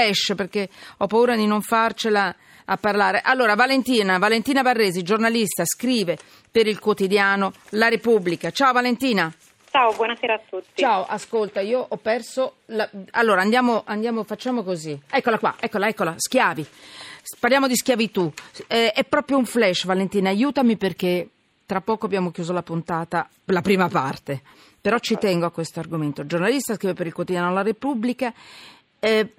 flash perché ho paura di non farcela a parlare. Allora, Valentina, Valentina Barresi, giornalista, scrive per il quotidiano La Repubblica. Ciao Valentina. Ciao, buonasera a tutti. Ciao, ascolta, io ho perso. La... Allora, andiamo, andiamo, facciamo così. Eccola qua, eccola, eccola, schiavi. Parliamo di schiavitù. Eh, è proprio un flash, Valentina, aiutami perché tra poco abbiamo chiuso la puntata, la prima parte. Però ci tengo a questo argomento. Giornalista scrive per il quotidiano La Repubblica eh,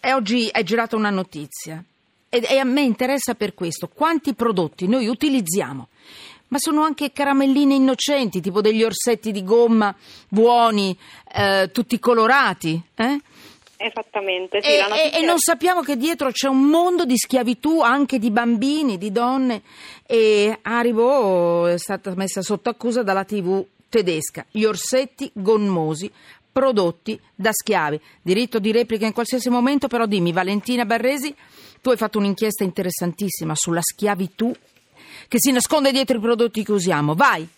e oggi è girata una notizia e, e a me interessa per questo quanti prodotti noi utilizziamo ma sono anche caramelline innocenti, tipo degli orsetti di gomma buoni, eh, tutti colorati. Eh? Esattamente, sì, e, notizia... e, non sappiamo che dietro c'è un mondo di schiavitù anche di bambini, di donne e Haribo è stata messa sotto accusa dalla TV tedesca. Gli orsetti gommosi prodotti da schiavi. Diritto di replica in qualsiasi momento, però dimmi, Valentina Barresi, tu hai fatto un'inchiesta interessantissima sulla schiavitù che si nasconde dietro i prodotti che usiamo. Vai!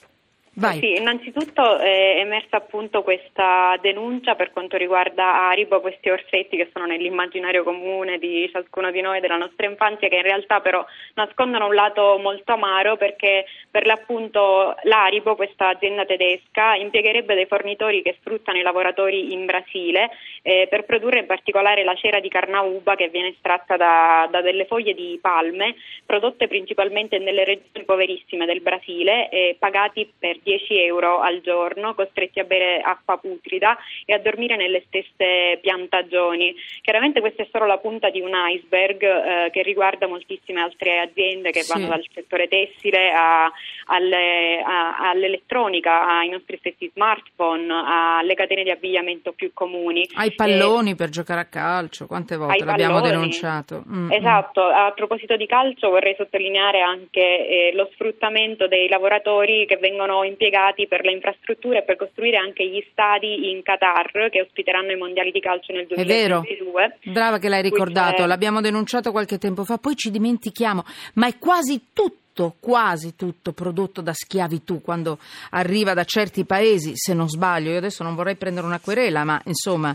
Vai. Sì, innanzitutto è emersa appunto questa denuncia per quanto riguarda Aribo, questi orsetti che sono nell'immaginario comune di ciascuno di noi della nostra infanzia, che in realtà però nascondono un lato molto amaro perché per l'appunto l'Aribo, questa azienda tedesca, impiegherebbe dei fornitori che sfruttano i lavoratori in Brasile eh, per produrre in particolare la cera di carnauba che viene estratta da, da delle foglie di palme prodotte principalmente nelle regioni poverissime del Brasile e pagati per 10 euro al giorno, costretti a bere acqua putrida e a dormire nelle stesse piantagioni. Chiaramente questa è solo la punta di un iceberg eh, che riguarda moltissime altre aziende che sì. vanno dal settore tessile a, alle, a, all'elettronica, ai nostri stessi smartphone, alle catene di abbigliamento più comuni. Ai palloni e, per giocare a calcio, quante volte l'abbiamo palloni. denunciato? Mm, mm. esatto, a proposito di calcio vorrei sottolineare anche eh, lo sfruttamento dei lavoratori che vengono impiegati per le infrastrutture e per costruire anche gli stadi in Qatar che ospiteranno i mondiali di calcio nel 2022. È vero, brava che l'hai ricordato, l'abbiamo denunciato qualche tempo fa, poi ci dimentichiamo, ma è quasi tutto quasi tutto prodotto da schiavitù quando arriva da certi paesi, se non sbaglio, io adesso non vorrei prendere una querela, ma insomma,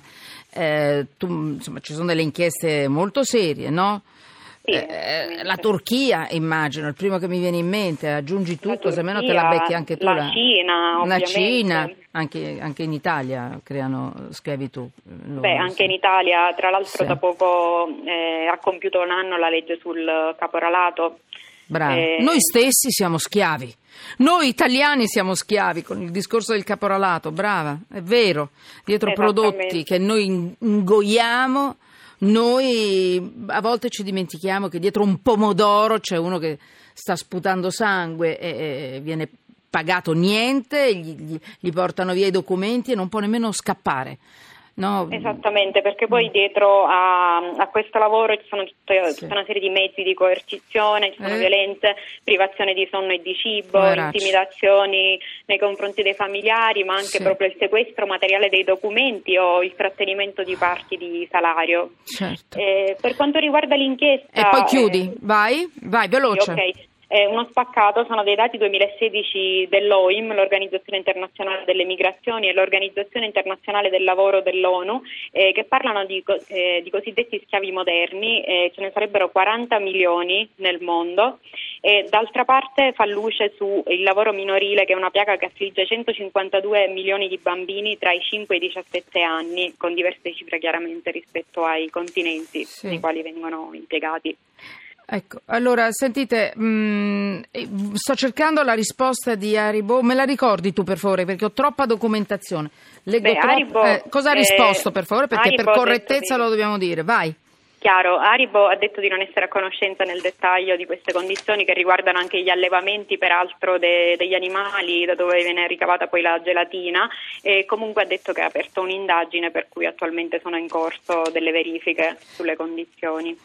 eh, tu, insomma ci sono delle inchieste molto serie, no? Sì, eh, la Turchia, immagino, il primo che mi viene in mente, aggiungi tutto, se meno te la becchi anche tu. La, la Cina, La Cina, anche, anche, in Italia creano schiavitù. Beh, anche in Italia, tra l'altro sì. da poco eh, ha compiuto un anno la legge sul caporalato. Bravo. Eh... Noi stessi siamo schiavi. Noi italiani siamo schiavi con il discorso del caporalato, brava, è vero, dietro prodotti che noi ingoiamo noi a volte ci dimentichiamo che dietro un pomodoro c'è uno che sta sputando sangue e, e viene pagato niente, gli, gli, gli portano via i documenti e non può nemmeno scappare. No. Esattamente, perché poi dietro a, a questo lavoro ci sono tutte, sì. tutta una serie di mezzi di coercizione, ci sono eh. violenze, privazione di sonno e di cibo, Maracci. intimidazioni nei confronti dei familiari, ma anche sì. proprio il sequestro materiale dei documenti o il trattenimento di parti di salario. Certo. Eh, per quanto riguarda l'inchiesta... E poi chiudi, eh, vai, vai, veloce. Sì, ok. Eh, uno spaccato sono dei dati 2016 dell'OIM, l'Organizzazione Internazionale delle Migrazioni e l'Organizzazione Internazionale del Lavoro dell'ONU, eh, che parlano di, eh, di, cosiddetti schiavi moderni, eh, ce ne sarebbero 40 milioni nel mondo e d'altra parte fa luce sul lavoro minorile che è una piaga che affligge 152 milioni di bambini tra i 5 e i 17 anni, con diverse cifre chiaramente rispetto ai continenti sì. nei quali vengono impiegati. Ecco, allora sentite, mh, mm, sto cercando la risposta di Haribo, me la ricordi tu per favore perché ho troppa documentazione. Leggo Beh, troppo, Haribo, eh, cosa ha risposto per favore perché Haribo per correttezza lo dobbiamo dire, vai. Chiaro, Aribo ha detto di non essere a conoscenza nel dettaglio di queste condizioni che riguardano anche gli allevamenti peraltro de- degli animali da dove viene ricavata poi la gelatina e comunque ha detto che ha aperto un'indagine per cui attualmente sono in corso delle verifiche sulle condizioni.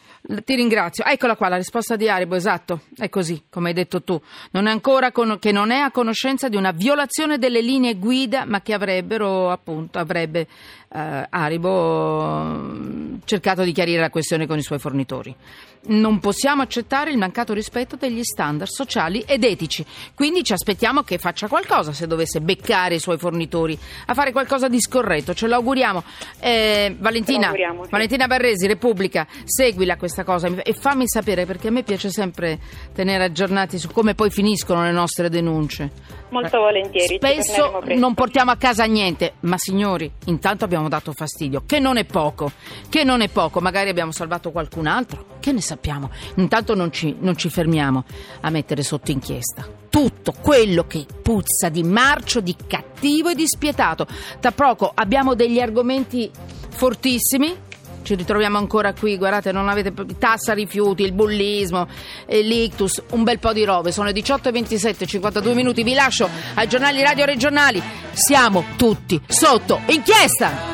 Ti ringrazio. Eccola qua la risposta di Aribo, esatto, è così come hai detto tu. Non è ancora con- che non è a conoscenza di una violazione delle linee guida ma che avrebbero appunto avrebbe eh, Aribo mm, cercato di chiarire la questione con i suoi fornitori. Non possiamo accettare il mancato rispetto degli standard sociali ed etici, quindi ci aspettiamo che faccia qualcosa se dovesse beccare i suoi fornitori a fare qualcosa di scorretto, ce lo auguriamo. Eh, Valentina, auguriamo, sì. Valentina Barresi, Repubblica, seguila questa cosa e fammi sapere perché a me piace sempre tenere aggiornati su come poi finiscono le nostre denunce. Molto volentieri. Spesso non portiamo a casa niente, ma signori, intanto abbiamo dato fastidio, che non è poco, che non è poco, magari abbiamo salvato qualcun altro, che ne sappiamo. Intanto non ci, non ci fermiamo a mettere sotto inchiesta tutto quello che puzza di marcio, di cattivo e di spietato. Tra poco abbiamo degli argomenti fortissimi. Ci ritroviamo ancora qui, guardate, non avete tassa rifiuti, il bullismo, eh, l'ictus, un bel po' di robe. Sono le 18.27, 52 minuti. Vi lascio ai giornali radio regionali. Siamo tutti sotto inchiesta!